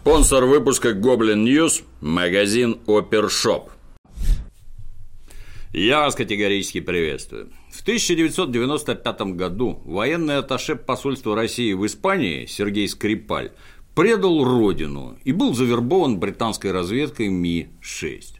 Спонсор выпуска Гоблин Ньюс – магазин Опершоп. Я вас категорически приветствую. В 1995 году военный атташе посольства России в Испании Сергей Скрипаль предал родину и был завербован британской разведкой Ми-6.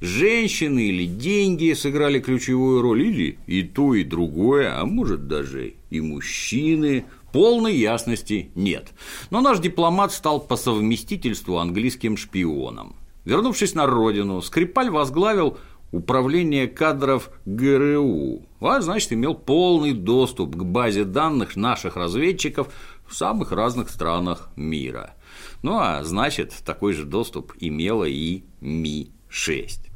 Женщины или деньги сыграли ключевую роль, или и то, и другое, а может даже и мужчины – Полной ясности нет. Но наш дипломат стал по совместительству английским шпионом. Вернувшись на родину, Скрипаль возглавил управление кадров ГРУ, а значит, имел полный доступ к базе данных наших разведчиков в самых разных странах мира. Ну а значит, такой же доступ имела и Ми-6.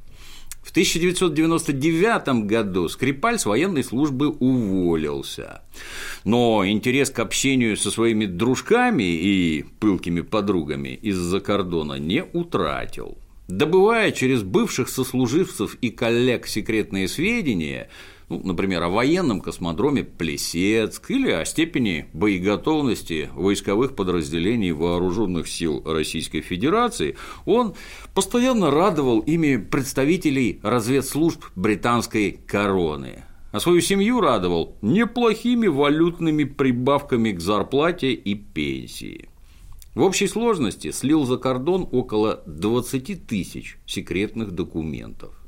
В 1999 году Скрипаль с военной службы уволился. Но интерес к общению со своими дружками и пылкими подругами из-за кордона не утратил. Добывая через бывших сослуживцев и коллег секретные сведения, ну, например, о военном космодроме Плесецк или о степени боеготовности войсковых подразделений вооруженных сил Российской Федерации, он постоянно радовал ими представителей разведслужб британской короны а свою семью радовал неплохими валютными прибавками к зарплате и пенсии. В общей сложности слил за кордон около 20 тысяч секретных документов.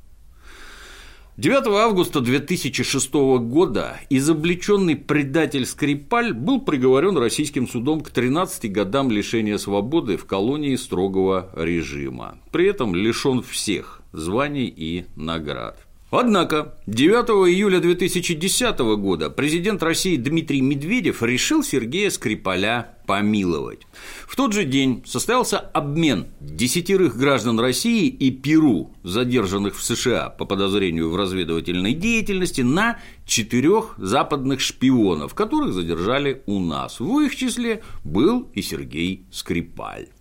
9 августа 2006 года изобличенный предатель Скрипаль был приговорен российским судом к 13 годам лишения свободы в колонии строгого режима, при этом лишен всех званий и наград. Однако 9 июля 2010 года президент России Дмитрий Медведев решил Сергея Скрипаля помиловать. В тот же день состоялся обмен десятерых граждан России и Перу, задержанных в США по подозрению в разведывательной деятельности, на четырех западных шпионов, которых задержали у нас. В их числе был и Сергей Скрипаль.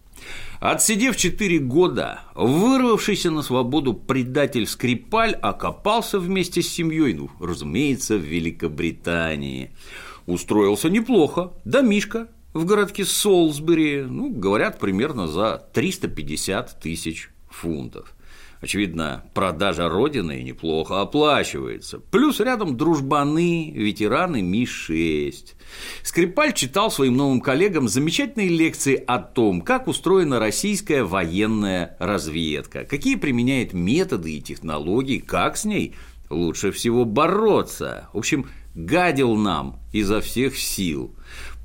Отсидев 4 года, вырвавшийся на свободу предатель Скрипаль окопался вместе с семьей, ну, разумеется, в Великобритании. Устроился неплохо, домишка в городке Солсбери, ну, говорят, примерно за 350 тысяч фунтов. Очевидно, продажа Родины неплохо оплачивается. Плюс рядом дружбаны, ветераны Ми-6. Скрипаль читал своим новым коллегам замечательные лекции о том, как устроена российская военная разведка, какие применяет методы и технологии, как с ней лучше всего бороться. В общем, гадил нам изо всех сил.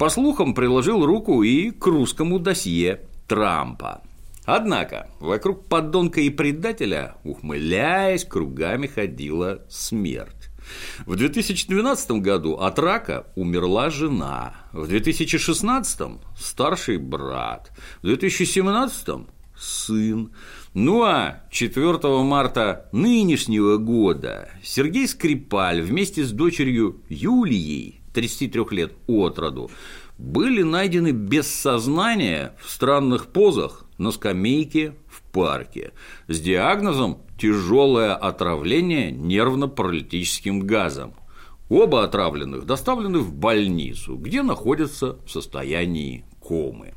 По слухам, приложил руку и к русскому досье Трампа. Однако вокруг подонка и предателя, ухмыляясь, кругами ходила смерть. В 2012 году от рака умерла жена, в 2016 – старший брат, в 2017 – сын. Ну а 4 марта нынешнего года Сергей Скрипаль вместе с дочерью Юлией, 33 лет от роду, были найдены без сознания в странных позах на скамейке в парке с диагнозом тяжелое отравление нервно-паралитическим газом. Оба отравленных доставлены в больницу, где находятся в состоянии комы.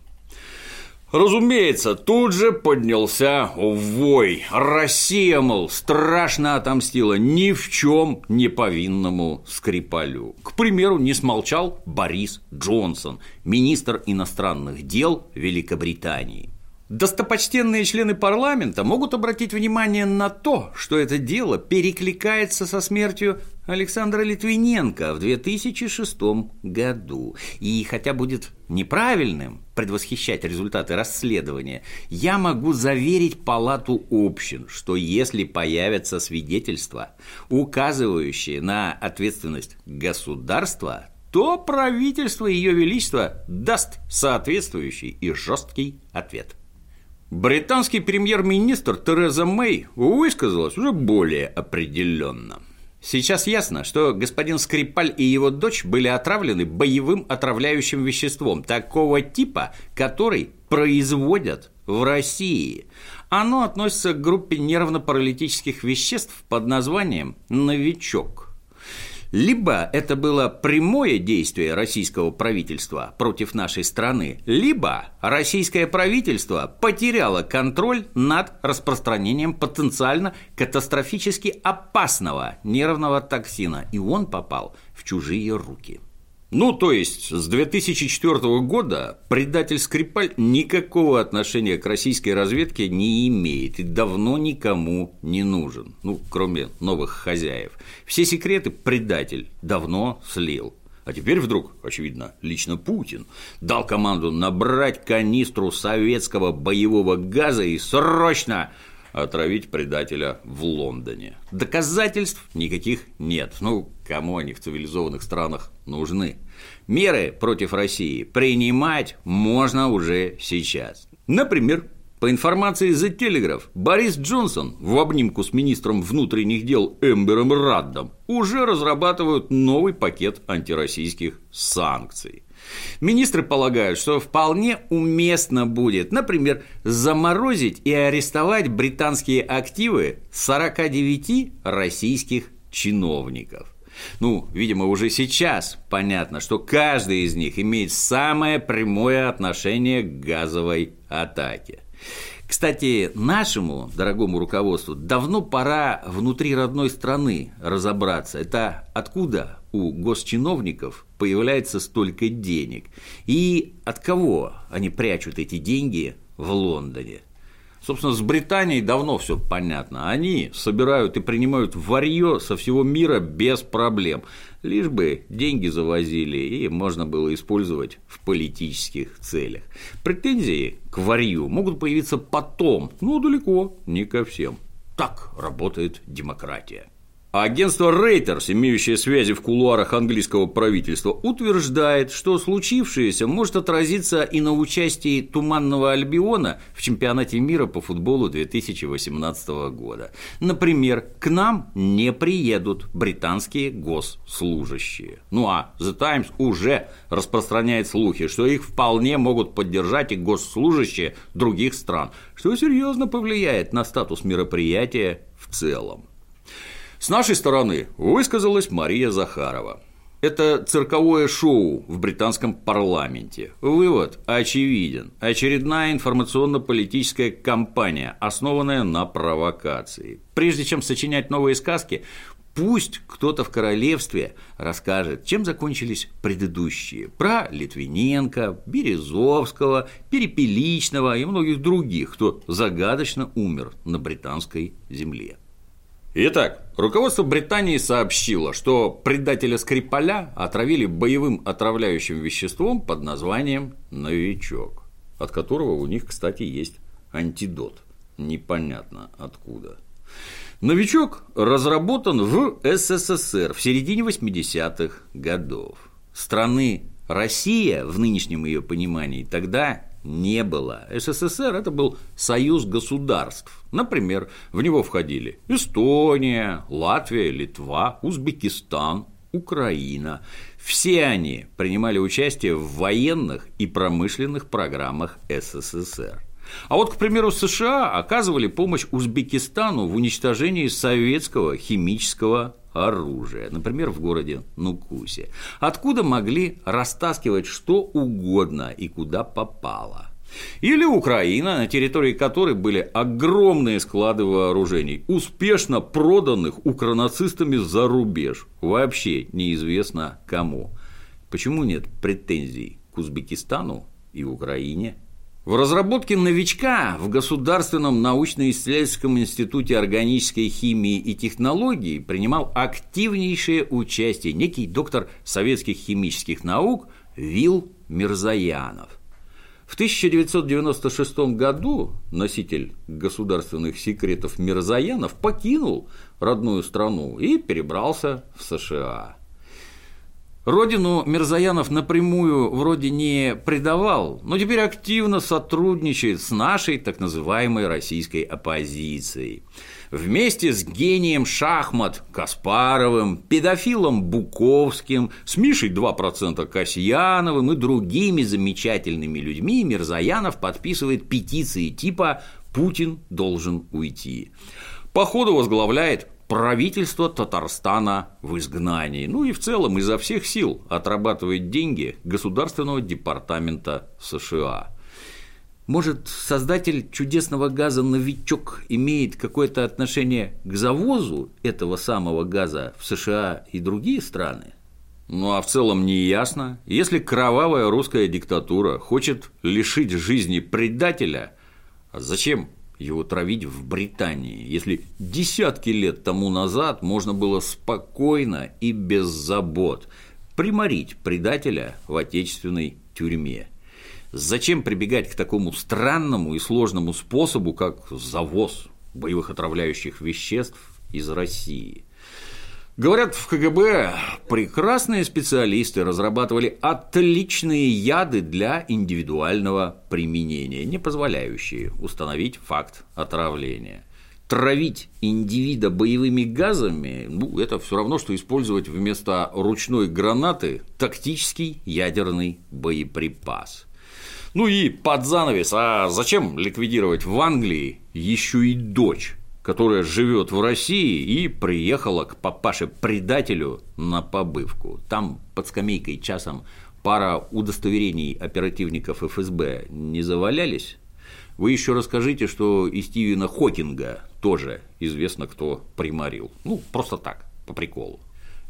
Разумеется, тут же поднялся вой. Россия, мол, страшно отомстила ни в чем не повинному Скрипалю. К примеру, не смолчал Борис Джонсон, министр иностранных дел Великобритании. Достопочтенные члены парламента могут обратить внимание на то, что это дело перекликается со смертью Александра Литвиненко в 2006 году. И хотя будет неправильным предвосхищать результаты расследования, я могу заверить Палату общин, что если появятся свидетельства, указывающие на ответственность государства, то правительство Ее Величества даст соответствующий и жесткий ответ. Британский премьер-министр Тереза Мэй высказалась уже более определенно. Сейчас ясно, что господин Скрипаль и его дочь были отравлены боевым отравляющим веществом такого типа, который производят в России. Оно относится к группе нервно-паралитических веществ под названием «новичок». Либо это было прямое действие российского правительства против нашей страны, либо российское правительство потеряло контроль над распространением потенциально катастрофически опасного нервного токсина, и он попал в чужие руки. Ну, то есть, с 2004 года предатель Скрипаль никакого отношения к российской разведке не имеет и давно никому не нужен, ну, кроме новых хозяев. Все секреты предатель давно слил. А теперь вдруг, очевидно, лично Путин дал команду набрать канистру советского боевого газа и срочно отравить предателя в Лондоне. Доказательств никаких нет. Ну, кому они в цивилизованных странах нужны? Меры против России принимать можно уже сейчас. Например, по информации The Telegraph, Борис Джонсон в обнимку с министром внутренних дел Эмбером Раддом уже разрабатывают новый пакет антироссийских санкций. Министры полагают, что вполне уместно будет, например, заморозить и арестовать британские активы 49 российских чиновников. Ну, видимо, уже сейчас понятно, что каждый из них имеет самое прямое отношение к газовой атаке. Кстати, нашему дорогому руководству давно пора внутри родной страны разобраться. Это откуда у госчиновников появляется столько денег? И от кого они прячут эти деньги в Лондоне? Собственно, с Британией давно все понятно. Они собирают и принимают варье со всего мира без проблем. Лишь бы деньги завозили и можно было использовать в политических целях. Претензии к варью могут появиться потом, но далеко не ко всем. Так работает демократия. А агентство Reuters, имеющее связи в кулуарах английского правительства, утверждает, что случившееся может отразиться и на участии Туманного Альбиона в чемпионате мира по футболу 2018 года. Например, к нам не приедут британские госслужащие. Ну а The Times уже распространяет слухи, что их вполне могут поддержать и госслужащие других стран, что серьезно повлияет на статус мероприятия в целом. С нашей стороны высказалась Мария Захарова. Это цирковое шоу в британском парламенте. Вывод очевиден. Очередная информационно-политическая кампания, основанная на провокации. Прежде чем сочинять новые сказки, Пусть кто-то в королевстве расскажет, чем закончились предыдущие. Про Литвиненко, Березовского, Перепеличного и многих других, кто загадочно умер на британской земле. Итак, руководство Британии сообщило, что предателя Скрипаля отравили боевым отравляющим веществом под названием «новичок», от которого у них, кстати, есть антидот. Непонятно откуда. Новичок разработан в СССР в середине 80-х годов. Страны Россия, в нынешнем ее понимании, тогда не было. СССР – это был союз государств. Например, в него входили Эстония, Латвия, Литва, Узбекистан, Украина. Все они принимали участие в военных и промышленных программах СССР. А вот, к примеру, США оказывали помощь Узбекистану в уничтожении советского химического оружия, например, в городе Нукусе, откуда могли растаскивать что угодно и куда попало. Или Украина, на территории которой были огромные склады вооружений, успешно проданных укронацистами за рубеж, вообще неизвестно кому. Почему нет претензий к Узбекистану и Украине? В разработке новичка в Государственном научно-исследовательском институте органической химии и технологий принимал активнейшее участие некий доктор советских химических наук Вил Мирзаянов. В 1996 году носитель государственных секретов Мирзаянов покинул родную страну и перебрался в США. Родину Мирзаянов напрямую вроде не предавал, но теперь активно сотрудничает с нашей так называемой российской оппозицией. Вместе с гением шахмат Каспаровым, педофилом Буковским, с Мишей 2% Касьяновым и другими замечательными людьми Мирзаянов подписывает петиции типа «Путин должен уйти». Походу возглавляет правительство Татарстана в изгнании, ну и в целом изо всех сил отрабатывает деньги Государственного департамента США. Может, создатель чудесного газа «Новичок» имеет какое-то отношение к завозу этого самого газа в США и другие страны? Ну а в целом не ясно, если кровавая русская диктатура хочет лишить жизни предателя, а зачем его травить в Британии, если десятки лет тому назад можно было спокойно и без забот приморить предателя в отечественной тюрьме? Зачем прибегать к такому странному и сложному способу, как завоз боевых отравляющих веществ из России? Говорят, в КГБ прекрасные специалисты разрабатывали отличные яды для индивидуального применения, не позволяющие установить факт отравления. Травить индивида боевыми газами ну, это все равно, что использовать вместо ручной гранаты тактический ядерный боеприпас. Ну и под занавес, а зачем ликвидировать в Англии еще и дочь которая живет в России и приехала к папаше-предателю на побывку. Там под скамейкой часом пара удостоверений оперативников ФСБ не завалялись. Вы еще расскажите, что и Стивена Хокинга тоже известно, кто приморил. Ну, просто так, по приколу.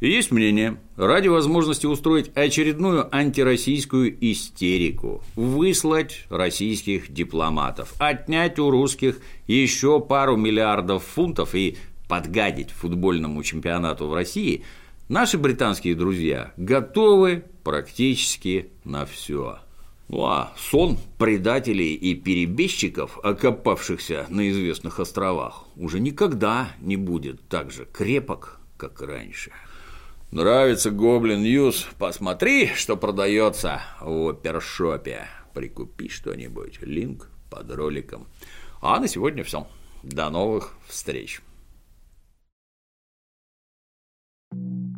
Есть мнение, ради возможности устроить очередную антироссийскую истерику, выслать российских дипломатов, отнять у русских еще пару миллиардов фунтов и подгадить футбольному чемпионату в России, наши британские друзья готовы практически на все. Ну а сон предателей и перебежчиков, окопавшихся на известных островах, уже никогда не будет так же крепок, как раньше. Нравится Гоблин Ньюс? Посмотри, что продается в опершопе. Прикупи что-нибудь. Линк под роликом. А на сегодня все. До новых встреч. thank you